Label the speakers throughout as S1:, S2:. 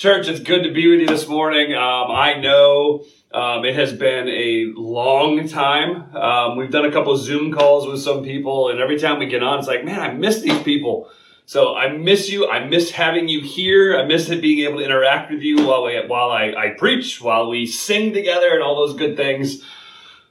S1: Church, it's good to be with you this morning. Um, I know um, it has been a long time. Um, we've done a couple Zoom calls with some people, and every time we get on, it's like, man, I miss these people. So I miss you. I miss having you here. I miss it being able to interact with you while we, while I, I preach, while we sing together, and all those good things.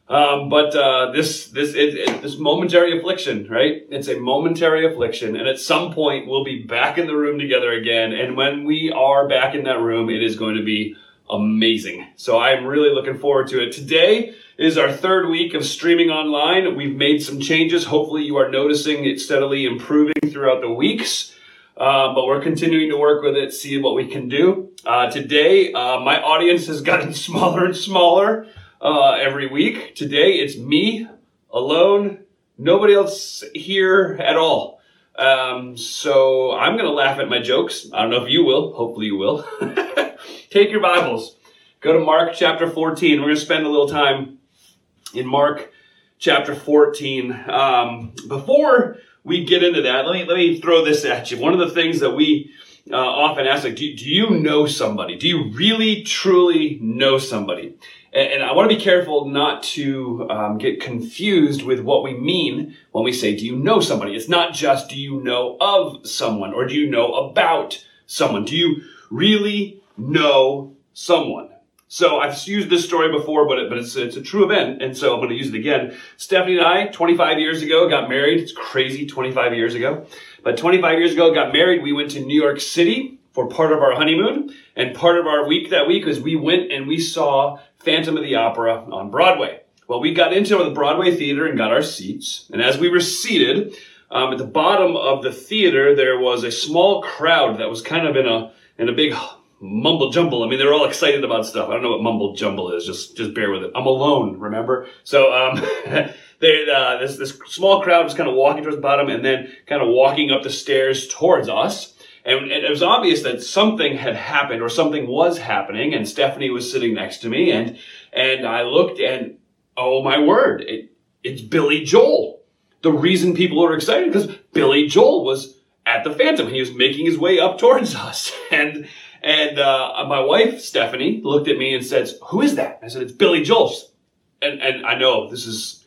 S1: Um, but uh, this this it, it, this momentary affliction, right? It's a momentary affliction, and at some point we'll be back in the room together again. And when we are back in that room, it is going to be amazing. So I'm really looking forward to it. Today is our third week of streaming online. We've made some changes. Hopefully, you are noticing it steadily improving throughout the weeks. Uh, but we're continuing to work with it, see what we can do. Uh, today, uh, my audience has gotten smaller and smaller uh, every week. Today it's me alone, nobody else here at all. Um, so I'm going to laugh at my jokes. I don't know if you will. Hopefully you will. Take your Bibles. Go to Mark chapter 14. We're going to spend a little time in Mark chapter 14. Um, before we get into that, let me, let me throw this at you. One of the things that we uh, often ask, like, do, do you know somebody? Do you really, truly know somebody? And, I want to be careful not to um, get confused with what we mean when we say, do you know somebody? It's not just, do you know of someone or do you know about someone? Do you really know someone? So I've used this story before, but, it, but it's, it's a true event, and so I'm going to use it again. Stephanie and I, 25 years ago, got married. It's crazy, 25 years ago. But 25 years ago, got married. We went to New York City for part of our honeymoon, and part of our week that week was we went and we saw Phantom of the Opera on Broadway. Well, we got into the Broadway theater and got our seats, and as we were seated, um, at the bottom of the theater, there was a small crowd that was kind of in a in a big mumble jumble. I mean, they're all excited about stuff. I don't know what mumble jumble is. Just, just bear with it. I'm alone, remember? So, um, they, uh, this, this small crowd was kind of walking towards the bottom and then kind of walking up the stairs towards us. And, it was obvious that something had happened or something was happening. And Stephanie was sitting next to me and, and I looked and, oh my word, it, it's Billy Joel. The reason people are excited because Billy Joel was at the Phantom. And he was making his way up towards us. And, and uh, my wife, Stephanie, looked at me and said, Who is that? I said, It's Billy Joel. And, and I know this is,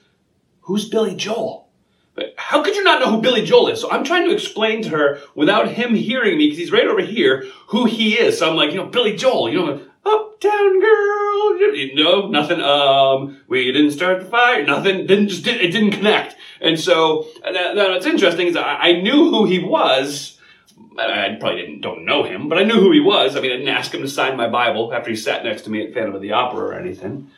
S1: who's Billy Joel? How could you not know who Billy Joel is? So I'm trying to explain to her without him hearing me, because he's right over here, who he is. So I'm like, you know, Billy Joel, you know, uptown girl, you know, nothing, um, we didn't start the fire, nothing, didn't just, it didn't connect. And so, now what's interesting is I, I knew who he was, I probably didn't don't know him, but I knew who he was. I mean, I didn't ask him to sign my Bible after he sat next to me at Phantom of the Opera or anything.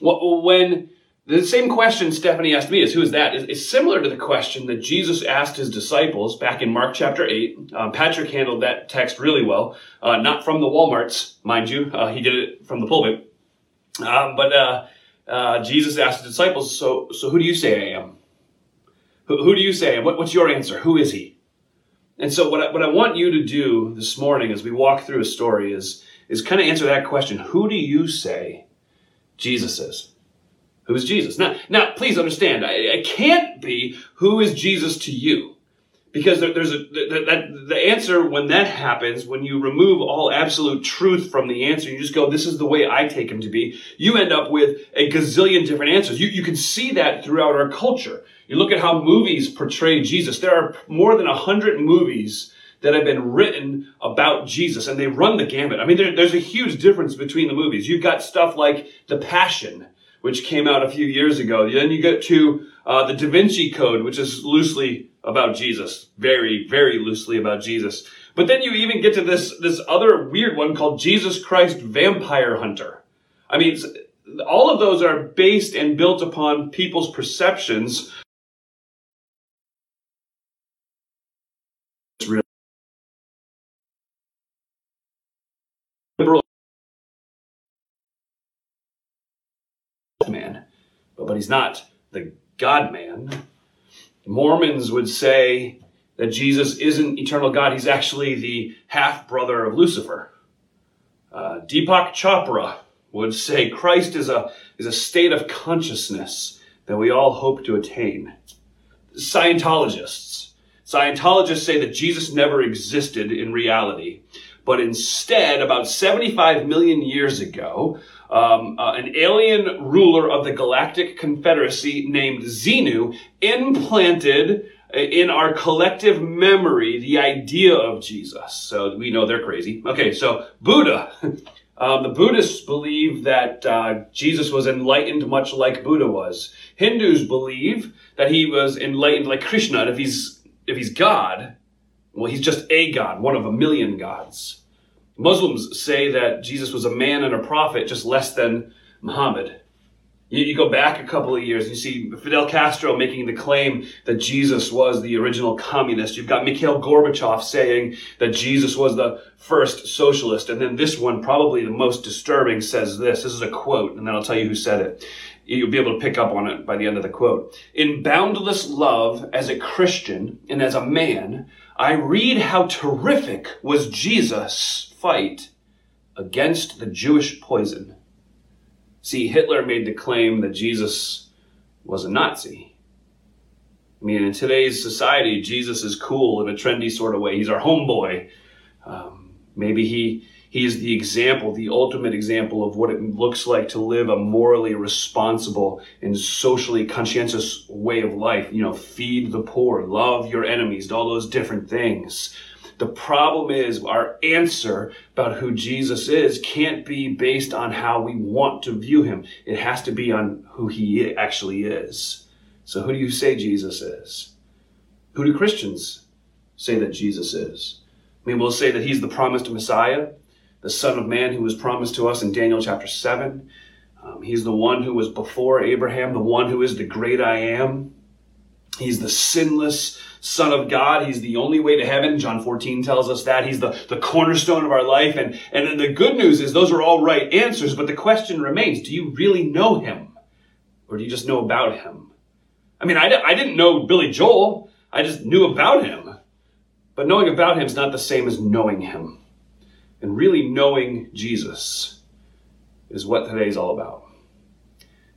S1: When the same question Stephanie asked me is who is that is, is similar to the question that Jesus asked his disciples back in Mark chapter eight. Um, Patrick handled that text really well, uh, not from the WalMarts, mind you. Uh, he did it from the pulpit, um, but uh, uh, Jesus asked his disciples, "So, so who do you say I am? Who, who do you say? What, what's your answer? Who is he?" And so what I, what I want you to do this morning as we walk through a story is, is kind of answer that question. Who do you say Jesus is? Who is Jesus? Now, now please understand, I, I can't be who is Jesus to you. Because there, there's a, that, that, the answer when that happens, when you remove all absolute truth from the answer, you just go, this is the way I take him to be, you end up with a gazillion different answers. You, you can see that throughout our culture. You look at how movies portray Jesus. There are more than a hundred movies that have been written about Jesus and they run the gamut. I mean, there, there's a huge difference between the movies. You've got stuff like The Passion, which came out a few years ago. Then you get to uh, The Da Vinci Code, which is loosely about Jesus. Very, very loosely about Jesus. But then you even get to this, this other weird one called Jesus Christ Vampire Hunter. I mean, all of those are based and built upon people's perceptions liberal man, but he's not the God man. Mormons would say that Jesus isn't eternal God, he's actually the half brother of Lucifer. Uh, Deepak Chopra would say Christ is a, is a state of consciousness that we all hope to attain. Scientologists. Scientologists say that Jesus never existed in reality, but instead, about 75 million years ago, um, uh, an alien ruler of the Galactic Confederacy named Xenu implanted in our collective memory the idea of Jesus. So we know they're crazy. Okay, so Buddha. Um, the Buddhists believe that uh, Jesus was enlightened much like Buddha was. Hindus believe that he was enlightened like Krishna. If he's if he's God, well, he's just a God, one of a million gods. Muslims say that Jesus was a man and a prophet, just less than Muhammad. You, you, go back a couple of years, and you see Fidel Castro making the claim that Jesus was the original communist. You've got Mikhail Gorbachev saying that Jesus was the first socialist. And then this one, probably the most disturbing, says this. This is a quote, and then I'll tell you who said it. You'll be able to pick up on it by the end of the quote. In boundless love, as a Christian and as a man, I read how terrific was Jesus' fight against the Jewish poison. See, Hitler made the claim that Jesus was a Nazi. I mean, in today's society, Jesus is cool in a trendy sort of way. He's our homeboy. Um, maybe he he is the example, the ultimate example of what it looks like to live a morally responsible and socially conscientious way of life. You know, feed the poor, love your enemies, all those different things. The problem is our answer about who Jesus is can't be based on how we want to view him. It has to be on who he actually is. So who do you say Jesus is? Who do Christians say that Jesus is? I mean, we'll say that he's the promised Messiah, the Son of Man who was promised to us in Daniel chapter 7. Um, he's the one who was before Abraham, the one who is the great I am. He's the sinless Son of God. He's the only way to heaven. John 14 tells us that. He's the, the cornerstone of our life. And, and the good news is those are all right answers, but the question remains, do you really know him? Or do you just know about him? I mean, I, I didn't know Billy Joel. I just knew about him. But knowing about him is not the same as knowing him. And really knowing Jesus is what today is all about.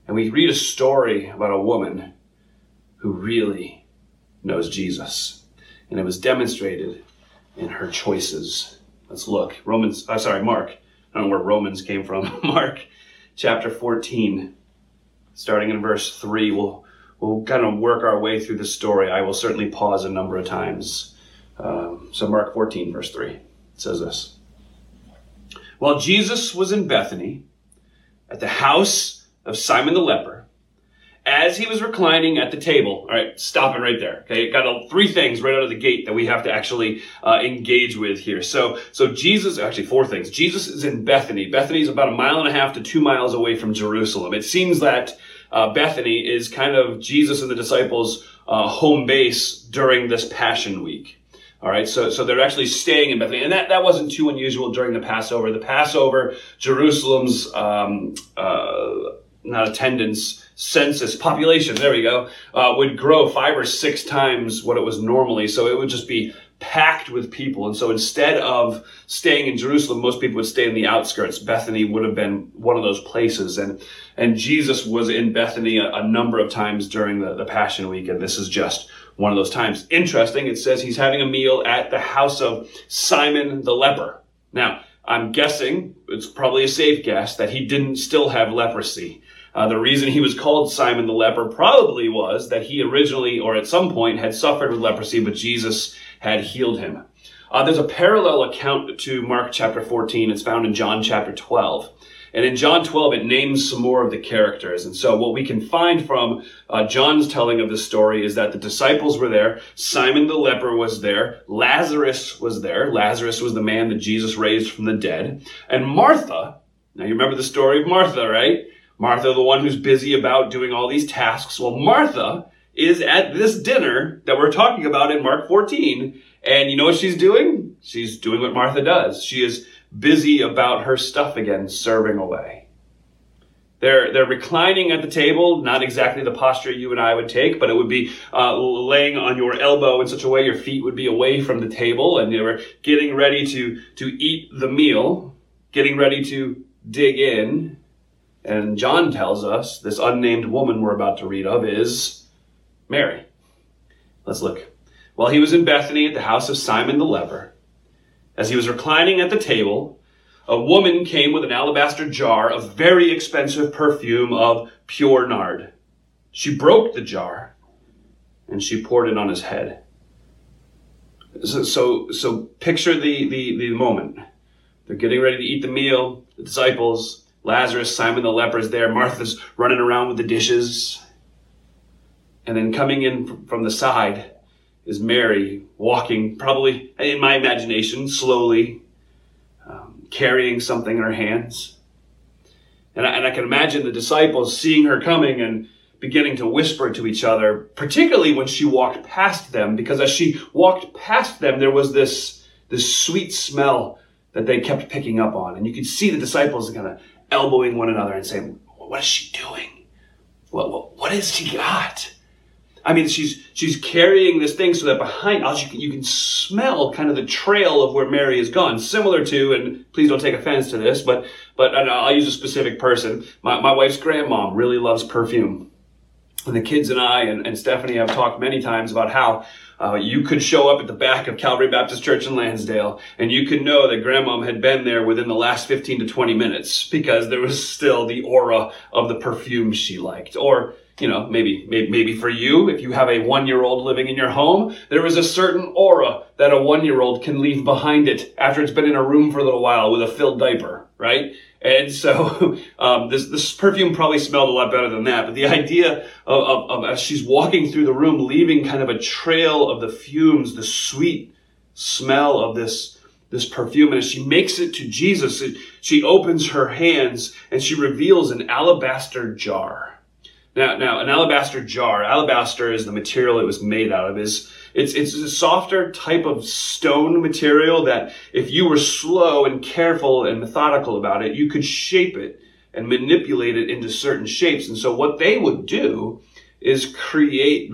S1: And we read a story about a woman who really knows Jesus. And it was demonstrated in her choices. Let's look. Romans, uh, sorry, Mark. I don't know where Romans came from. Mark chapter 14, starting in verse 3. We'll, we'll kind of work our way through the story. I will certainly pause a number of times. Um, so, Mark 14, verse 3 says this While Jesus was in Bethany, at the house of Simon the leper, as he was reclining at the table, all right, stopping right there. Okay, got a, three things right out of the gate that we have to actually uh, engage with here. So, so Jesus, actually four things. Jesus is in Bethany. Bethany is about a mile and a half to two miles away from Jerusalem. It seems that uh, Bethany is kind of Jesus and the disciples' uh, home base during this Passion Week. All right, so so they're actually staying in Bethany, and that, that wasn't too unusual during the Passover. The Passover, Jerusalem's um, uh, not attendance census population there we go uh, would grow five or six times what it was normally. So it would just be packed with people. And so instead of staying in jerusalem most people would stay in the outskirts. Bethany would have been one of those places. And and jesus was in bethany a, a number of times during the, the passion week. And this is just one of those times interesting it says he's having a meal at the house of simon the leper now i'm guessing it's probably a safe guess that he didn't still have leprosy uh, the reason he was called Simon the leper probably was that he originally or at some point had suffered with leprosy, but Jesus had healed him. Uh, there's a parallel account to Mark chapter 14. It's found in John chapter 12. And in John 12, it names some more of the characters. And so what we can find from uh, John's telling of the story is that the disciples were there. Simon the leper was there. Lazarus was there. Lazarus was the man that Jesus raised from the dead. And Martha, now you remember the story of Martha, right? Martha, the one who's busy about doing all these tasks. Well, Martha is at this dinner that we're talking about in Mark 14. And you know what she's doing? She's doing what Martha does. She is busy about her stuff again, serving away. They're, they're reclining at the table, not exactly the posture you and I would take, but it would be uh, laying on your elbow in such a way your feet would be away from the table, and they were getting ready to, to eat the meal, getting ready to dig in, and John tells us this unnamed woman we're about to read of is Mary. Let's look. While he was in Bethany at the house of Simon the leper, as he was reclining at the table, a woman came with an alabaster jar of very expensive perfume of pure nard. She broke the jar and she poured it on his head. So, so, so picture the, the, the moment. They're getting ready to eat the meal. The disciples, Lazarus, Simon the leper is there. Martha's running around with the dishes. And then coming in from the side is Mary walking, probably in my imagination, slowly, um, carrying something in her hands. And I, and I can imagine the disciples seeing her coming and beginning to whisper to each other, particularly when she walked past them, because as she walked past them, there was this, this sweet smell that they kept picking up on. And you could see the disciples kind of elbowing one another and saying, What is she doing? What, what, what has she got? I mean, she's she's carrying this thing so that behind us you can, you can smell kind of the trail of where Mary has gone. Similar to, and please don't take offense to this, but but I'll use a specific person. My, my wife's grandmom really loves perfume. And the kids and I and, and Stephanie have talked many times about how uh, you could show up at the back of Calvary Baptist Church in Lansdale and you could know that grandmom had been there within the last 15 to 20 minutes because there was still the aura of the perfume she liked. Or, you know, maybe, maybe, for you, if you have a one year old living in your home, there is a certain aura that a one year old can leave behind it after it's been in a room for a little while with a filled diaper, right? And so um, this this perfume probably smelled a lot better than that. But the idea of, of, of, as she's walking through the room, leaving kind of a trail of the fumes, the sweet smell of this this perfume, and as she makes it to Jesus, she opens her hands and she reveals an alabaster jar. Now, now an alabaster jar. Alabaster is the material it was made out of. is it's, it's a softer type of stone material that if you were slow and careful and methodical about it, you could shape it and manipulate it into certain shapes. And so what they would do is create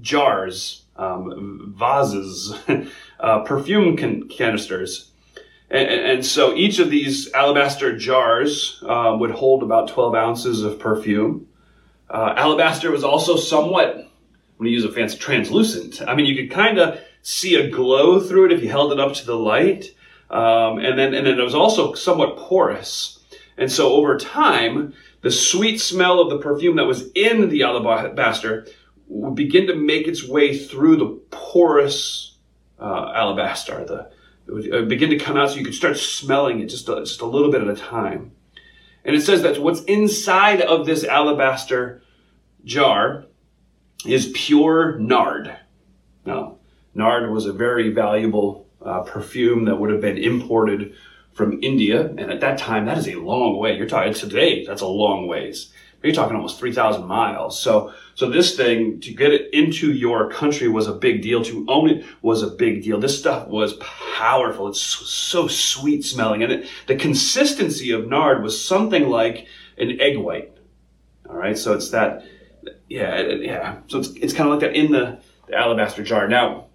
S1: jars, um, vases, uh, perfume can- canisters. And, and, so each of these alabaster jars uh, would hold about 12 ounces of perfume. Uh, alabaster was also somewhat I'm going to use a fancy translucent. I mean, you could kind of see a glow through it if you held it up to the light. Um, and then, and then it was also somewhat porous. And so over time, the sweet smell of the perfume that was in the alabaster would begin to make its way through the porous uh, alabaster. The, it would begin to come out so you could start smelling it just a, just a little bit at a time. And it says that what's inside of this alabaster jar is pure nard. Now, nard was a very valuable uh, perfume that would have been imported from India, and at that time, that is a long way. You're talking today, that's a long ways. You're talking almost 3,000 miles. So, so this thing, to get it into your country was a big deal. To own it was a big deal. This stuff was powerful. It's so, sweet smelling. And it, the consistency of nard was something like an egg white. All right. So it's that, yeah, yeah. So it's, it's kind of like that in the, the alabaster jar. Now,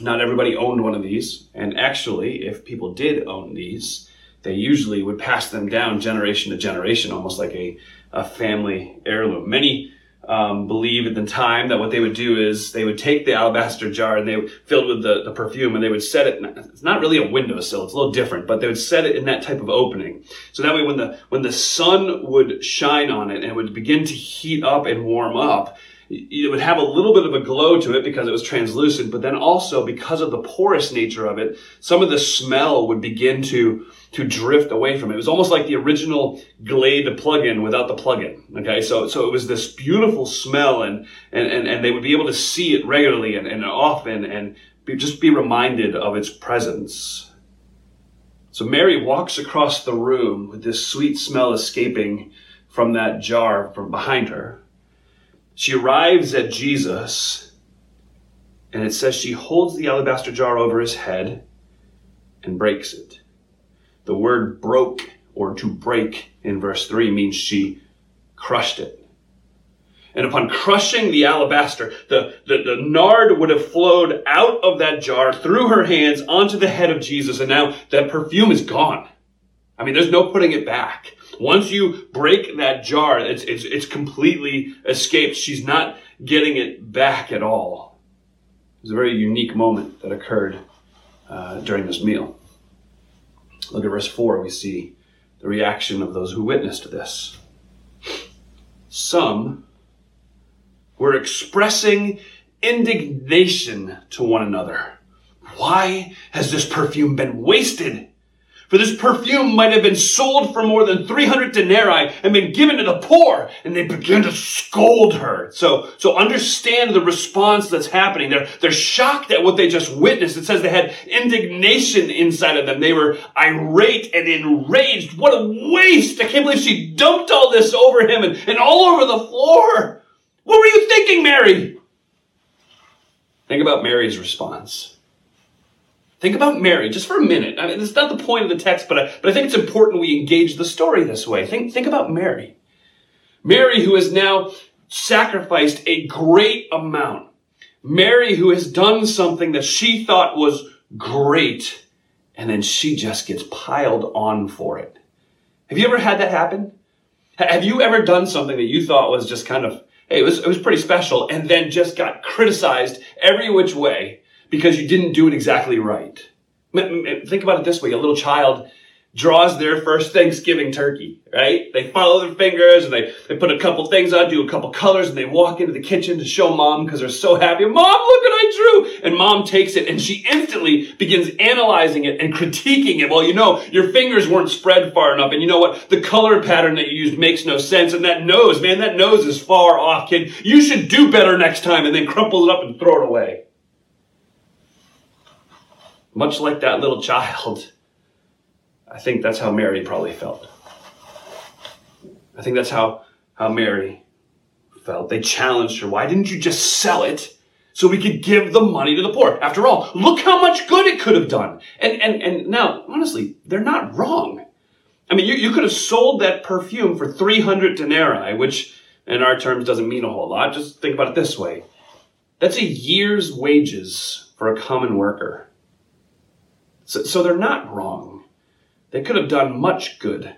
S1: not everybody owned one of these, and actually, if people did own these, they usually would pass them down generation to generation, almost like a, a family heirloom. Many um, believe at the time that what they would do is they would take the alabaster jar and they filled with the, the perfume and they would set it. It's not really a windowsill; it's a little different, but they would set it in that type of opening. So that way, when the when the sun would shine on it and it would begin to heat up and warm up, it would have a little bit of a glow to it because it was translucent, but then also because of the porous nature of it, some of the smell would begin to, to drift away from it. It was almost like the original Glade plug-in without the plug-in. Okay. So, so it was this beautiful smell and, and, and, and they would be able to see it regularly and, and often and be, just be reminded of its presence. So Mary walks across the room with this sweet smell escaping from that jar from behind her. She arrives at Jesus, and it says she holds the alabaster jar over his head and breaks it. The word broke or to break in verse 3 means she crushed it. And upon crushing the alabaster, the, the, the, nard would have flowed out of that jar through her hands onto the head of Jesus, and now that perfume is gone. I mean, there's no putting it back. Once you break that jar, it's, it's, it's completely escaped. She's not getting it back at all. It was a very unique moment that occurred uh, during this meal. Look at verse 4. We see the reaction of those who witnessed this. Some were expressing indignation to one another. Why has this perfume been wasted? For this perfume might have been sold for more than 300 denarii and been given to the poor. And they began to scold her. So, so understand the response that's happening. They're, they're shocked at what they just witnessed. It says they had indignation inside of them. They were irate and enraged. What a waste. I can't believe she dumped all this over him and, and all over the floor. What were you thinking, Mary? Think about Mary's response. Think about Mary just for a minute. I mean, it's not the point of the text, but I, but I think it's important we engage the story this way. Think, think about Mary. Mary, who has now sacrificed a great amount. Mary, who has done something that she thought was great, and then she just gets piled on for it. Have you ever had that happen? Have you ever done something that you thought was just kind of, hey, it was, it was pretty special, and then just got criticized every which way? Because you didn't do it exactly right. Think about it this way. A little child draws their first Thanksgiving turkey, right? They follow their fingers and they, they put a couple things on, do a couple colors, and they walk into the kitchen to show mom because they're so happy. Mom, look what I drew! And mom takes it and she instantly begins analyzing it and critiquing it. Well, you know, your fingers weren't spread far enough. And you know what? The color pattern that you used makes no sense. And that nose, man, that nose is far off, kid. You should do better next time and then crumple it up and throw it away. Much like that little child, I think that's how Mary probably felt. I think that's how, how Mary felt. They challenged her. Why didn't you just sell it so we could give the money to the poor? After all, look how much good it could have done. And, and, and now, honestly, they're not wrong. I mean, you, you could have sold that perfume for 300 denarii, which in our terms doesn't mean a whole lot. Just think about it this way. That's a year's wages for a common worker. So, so they're not wrong. They could have done much good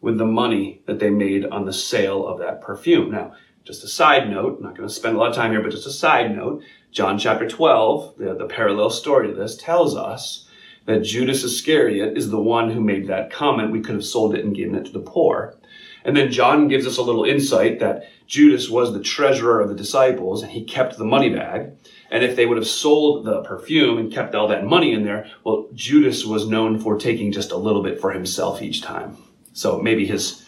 S1: with the money that they made on the sale of that perfume. Now, just a side note, I'm not going to spend a lot of time here, but just a side note, John chapter 12, the, the parallel story to this, tells us that Judas Iscariot is the one who made that comment. We could have sold it and given it to the poor. And then John gives us a little insight that Judas was the treasurer of the disciples and he kept the money bag. And if they would have sold the perfume and kept all that money in there, well, Judas was known for taking just a little bit for himself each time. So maybe his,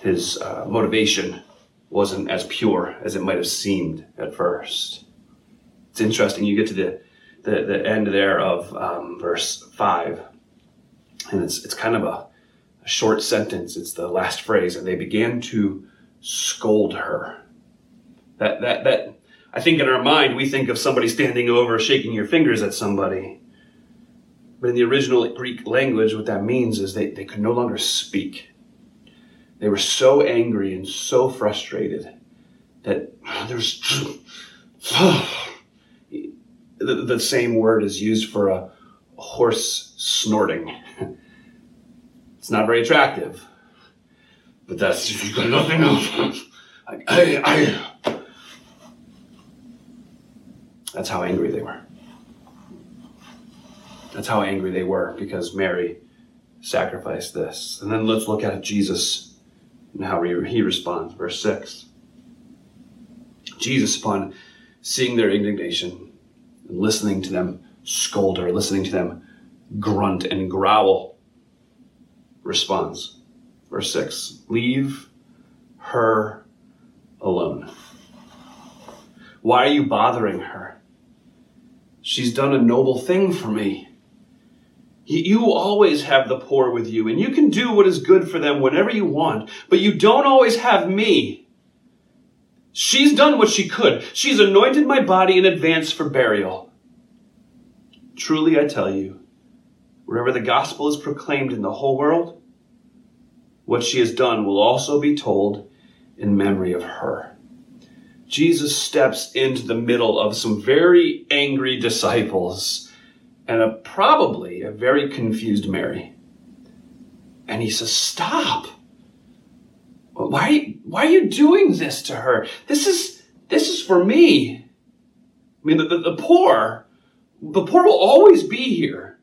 S1: his uh, motivation wasn't as pure as it might have seemed at first. It's interesting. You get to the, the, the end there of um, verse 5, and it's, it's kind of a, a short sentence. It's the last phrase, and they began to scold her. That, that, that I think in our mind, we think of somebody standing over, shaking your fingers at somebody. But in the original Greek language, what that means is they, they could no longer speak. They were so angry and so frustrated that there's the, the same word is used for a horse snorting. It's not very attractive, but that's if you got nothing else. I, I, I that's how angry they were. That's how angry they were because Mary sacrificed this. And then let's look at Jesus and how he responds. Verse 6. Jesus, upon seeing their indignation and listening to them scold her, listening to them grunt and growl, responds. Verse 6 Leave her alone. Why are you bothering her? She's done a noble thing for me. You always have the poor with you, and you can do what is good for them whenever you want, but you don't always have me. She's done what she could. She's anointed my body in advance for burial. Truly, I tell you, wherever the gospel is proclaimed in the whole world, what she has done will also be told in memory of her. Jesus steps into the middle of some very angry disciples and a, probably a very confused Mary. And he says, Stop. Why are, you, why are you doing this to her? This is, this is for me. I mean, the, the, the poor, the poor will always be here.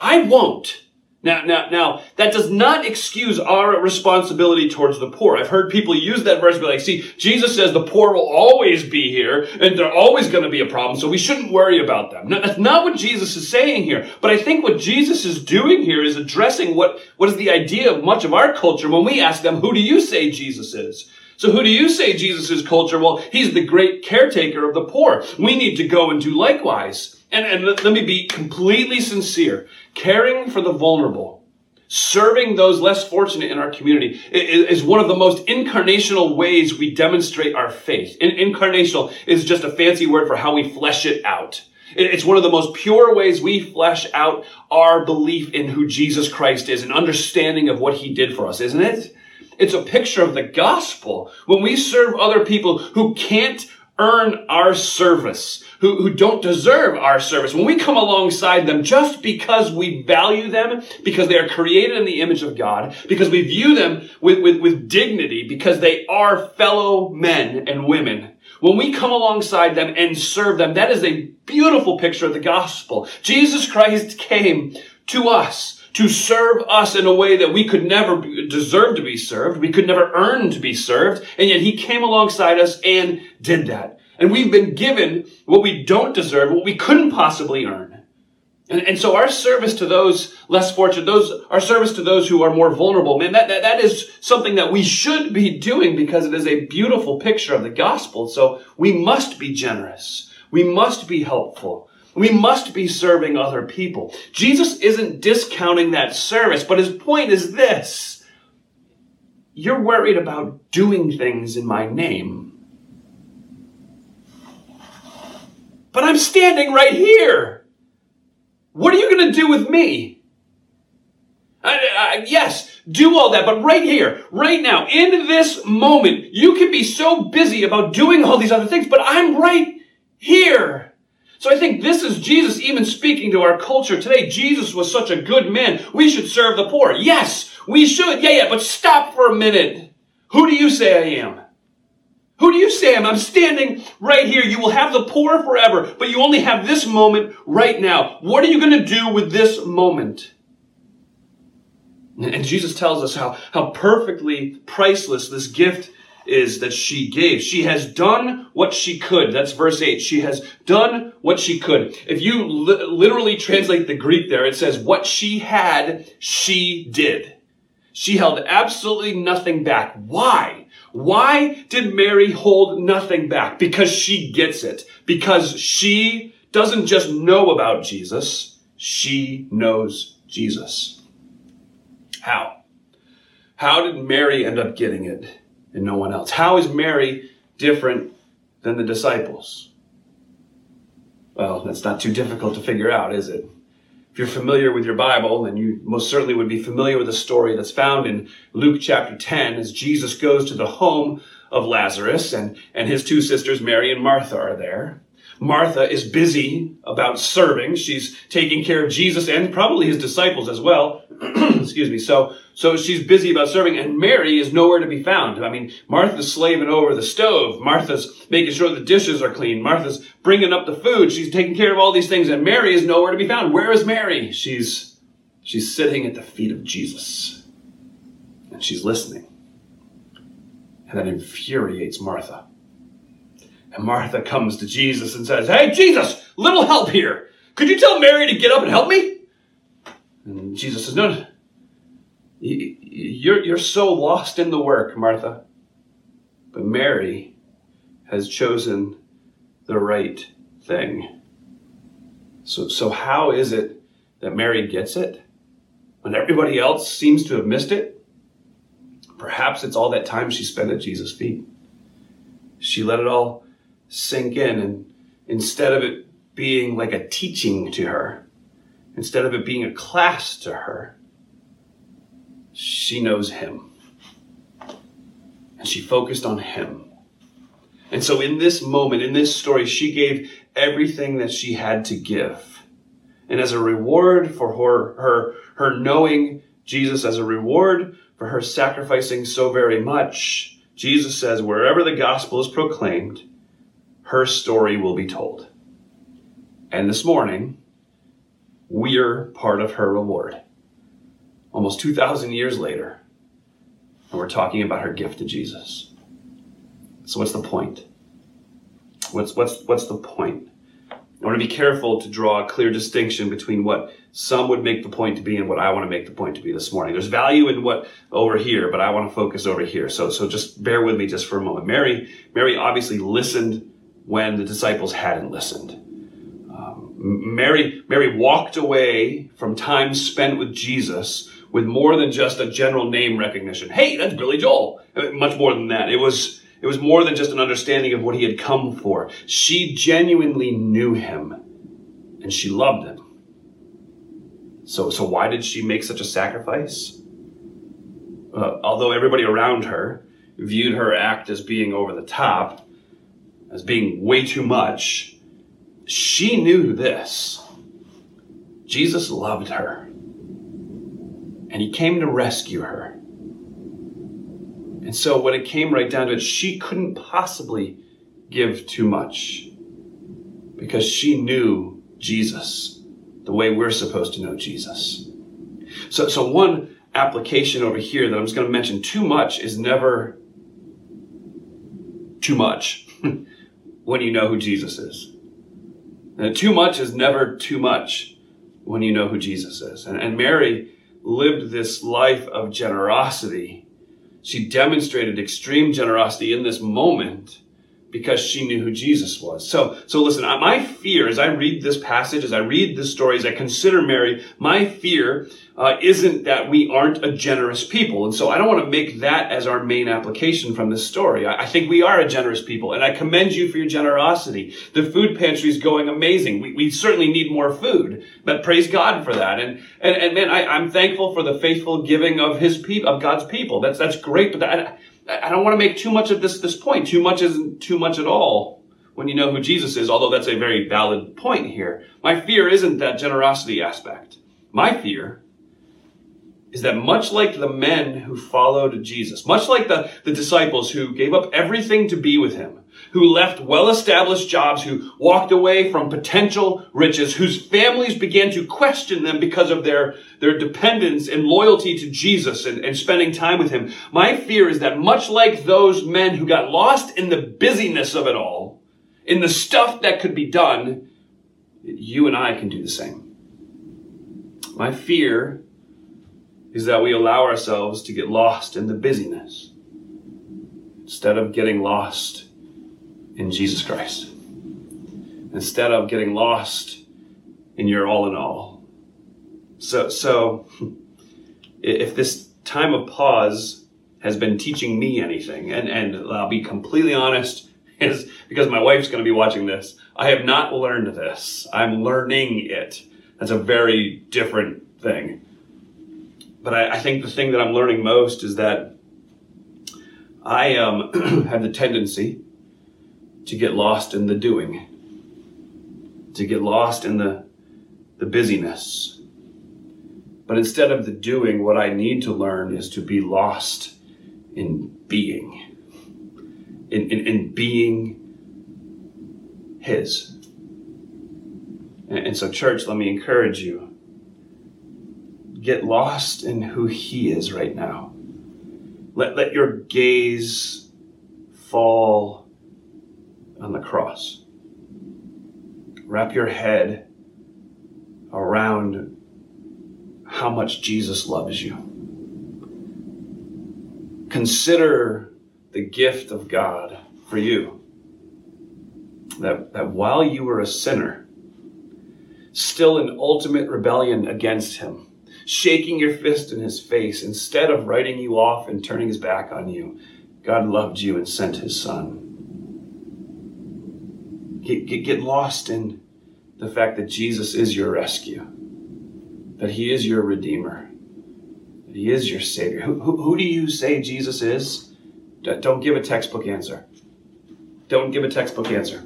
S1: I won't. Now, now, now, that does not excuse our responsibility towards the poor. I've heard people use that verse be like, see, Jesus says the poor will always be here and they're always going to be a problem, so we shouldn't worry about them. No, that's not what Jesus is saying here. But I think what Jesus is doing here is addressing what, what is the idea of much of our culture when we ask them, who do you say Jesus is? So who do you say Jesus is culture? Well, he's the great caretaker of the poor. We need to go and do likewise. And, and let, let me be completely sincere. Caring for the vulnerable, serving those less fortunate in our community is one of the most incarnational ways we demonstrate our faith. Incarnational is just a fancy word for how we flesh it out. It's one of the most pure ways we flesh out our belief in who Jesus Christ is, an understanding of what he did for us, isn't it? It's a picture of the gospel. When we serve other people who can't earn our service, who, who don't deserve our service, when we come alongside them just because we value them, because they are created in the image of God, because we view them with, with, with dignity, because they are fellow men and women, when we come alongside them and serve them, that is a beautiful picture of the gospel. Jesus Christ came to us to serve us in a way that we could never deserve to be served. We could never earn to be served. And yet he came alongside us and did that. And we've been given what we don't deserve, what we couldn't possibly earn. And, and so our service to those less fortunate, those, our service to those who are more vulnerable, man, that, that, that is something that we should be doing because it is a beautiful picture of the gospel. So we must be generous. We must be helpful. We must be serving other people. Jesus isn't discounting that service, but his point is this. You're worried about doing things in my name. But I'm standing right here. What are you going to do with me? I, I, yes, do all that, but right here, right now, in this moment, you can be so busy about doing all these other things, but I'm right here. So I think this is Jesus even speaking to our culture today. Jesus was such a good man. We should serve the poor. Yes, we should. Yeah, yeah, but stop for a minute. Who do you say I am? Who do you say I am? I'm standing right here. You will have the poor forever, but you only have this moment right now. What are you going to do with this moment? And Jesus tells us how, how perfectly priceless this gift is that she gave. She has done what she could. That's verse 8. She has done what she could. If you li- literally translate the Greek there, it says, what she had, she did. She held absolutely nothing back. Why? Why did Mary hold nothing back? Because she gets it. Because she doesn't just know about Jesus, she knows Jesus. How? How did Mary end up getting it? And no one else? How is Mary different than the disciples? Well, that's not too difficult to figure out, is it? If you're familiar with your Bible, then you most certainly would be familiar with the story that's found in Luke chapter 10 as Jesus goes to the home of Lazarus and, and his two sisters, Mary and Martha, are there. Martha is busy about serving. She's taking care of Jesus and probably his disciples as well. Excuse me. So, so she's busy about serving and Mary is nowhere to be found. I mean, Martha's slaving over the stove. Martha's making sure the dishes are clean. Martha's bringing up the food. She's taking care of all these things and Mary is nowhere to be found. Where is Mary? She's, she's sitting at the feet of Jesus and she's listening. And that infuriates Martha. And Martha comes to Jesus and says, Hey, Jesus, little help here. Could you tell Mary to get up and help me? Jesus says, No, you're, you're so lost in the work, Martha. But Mary has chosen the right thing. So, so how is it that Mary gets it when everybody else seems to have missed it? Perhaps it's all that time she spent at Jesus' feet. She let it all sink in. And instead of it being like a teaching to her, instead of it being a class to her, she knows him. And she focused on him. And so in this moment, in this story, she gave everything that she had to give. And as a reward for her, her, her knowing Jesus, as a reward for her sacrificing so very much, Jesus says, wherever the gospel is proclaimed, her story will be told. And this morning, we're part of her reward. Almost 2,000 years later, and we're talking about her gift to Jesus. So, what's the point? What's, what's, what's the point? I want to be careful to draw a clear distinction between what some would make the point to be and what I want to make the point to be this morning. There's value in what over here, but I want to focus over here. So, so just bear with me just for a moment. Mary, Mary obviously listened when the disciples hadn't listened. Mary, Mary walked away from time spent with Jesus with more than just a general name recognition. Hey, that's Billy Joel. Much more than that. It was, it was more than just an understanding of what he had come for. She genuinely knew him and she loved him. So, so why did she make such a sacrifice? Uh, although everybody around her viewed her act as being over the top, as being way too much, she knew this. Jesus loved her. And he came to rescue her. And so when it came right down to it, she couldn't possibly give too much because she knew Jesus the way we're supposed to know Jesus. So, so one application over here that I'm just going to mention too much is never too much when you know who Jesus is. And too much is never too much when you know who Jesus is. And, and Mary lived this life of generosity. She demonstrated extreme generosity in this moment because she knew who Jesus was. So, so listen, my fear as I read this passage, as I read this story, as I consider Mary, my fear uh, isn't that we aren't a generous people. And so I don't want to make that as our main application from this story. I, I think we are a generous people and I commend you for your generosity. The food pantry is going amazing. We, we certainly need more food, but praise God for that. And, and, and man, I, I'm thankful for the faithful giving of his people, of God's people. That's, that's great, but that, I don't want to make too much of this, this point. Too much isn't too much at all when you know who Jesus is, although that's a very valid point here. My fear isn't that generosity aspect. My fear is that much like the men who followed Jesus, much like the, the disciples who gave up everything to be with him, who left well-established jobs, who walked away from potential riches, whose families began to question them because of their, their dependence and loyalty to Jesus and, and spending time with him. My fear is that much like those men who got lost in the busyness of it all, in the stuff that could be done, you and I can do the same. My fear is that we allow ourselves to get lost in the busyness instead of getting lost in Jesus Christ. Instead of getting lost in your all in all. So, so if this time of pause has been teaching me anything, and, and I'll be completely honest, is because my wife's going to be watching this. I have not learned this. I'm learning it. That's a very different thing but I, I, think the thing that I'm learning most is that I um, have the tendency to get lost in the doing, to get lost in the, the busyness. But instead of the doing, what I need to learn is to be lost in being, in, in, in being His. And, and so, church, let me encourage you get lost in who He is right now. Let, let your gaze fall on the cross. Wrap your head around how much Jesus loves you. Consider the gift of God for you. That, that while you were a sinner, still in ultimate rebellion against Him, shaking your fist in his face instead of writing you off and turning his back on you. God loved you and sent his son. Get, get, get lost in the fact that Jesus is your rescue, that he is your redeemer, that he is your savior. Who, who, who do you say Jesus is? Don't give a textbook answer. Don't give a textbook answer.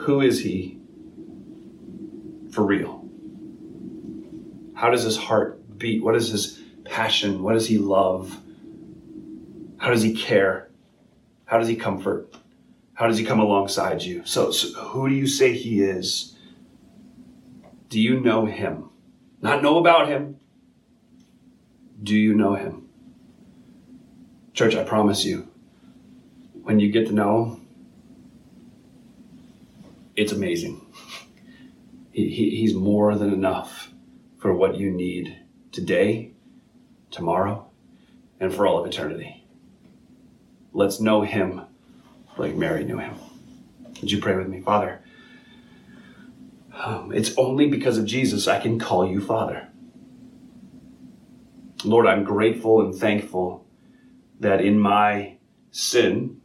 S1: Who is he for real? How does his heart beat? What is his passion? What does he love? How does he care? How does he comfort? How does he come alongside you? So, so who do you say he is? Do you know him? Not know about him. Do you know him? Church, I promise you, when you get to know him, it's amazing. He, he, he's more than enough for what you need today, tomorrow, and for all of eternity. Let's know him like Mary knew him. Would you pray with me? Father, um, it's only because of Jesus I can call you Father. Lord, I'm grateful and thankful that in my sin,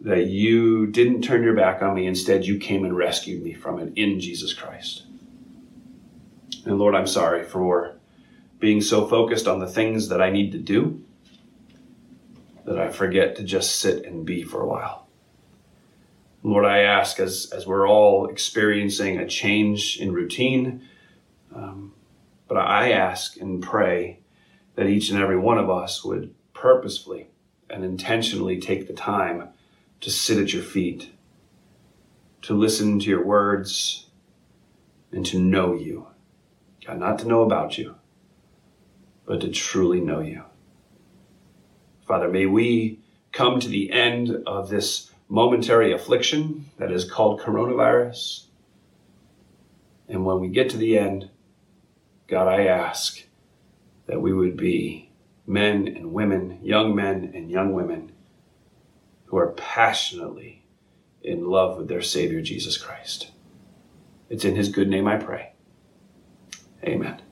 S1: that you didn't turn your back on me. Instead, you came and rescued me from it in Jesus Christ. And Lord, I'm sorry for being so focused on the things that I need to do that I forget to just sit and be for a while. Lord, I ask as, as we're all experiencing a change in routine, um, but I ask and pray that each and every one of us would purposefully and intentionally take the time to sit at your feet, to listen to your words, and to know you. God, not to know about you, but to truly know you. Father, may we come to the end of this momentary affliction that is called coronavirus. And when we get to the end, God, I ask that we would be men and women, young men and young women, who are passionately in love with their Savior, Jesus Christ. It's in His good name I pray. Amen.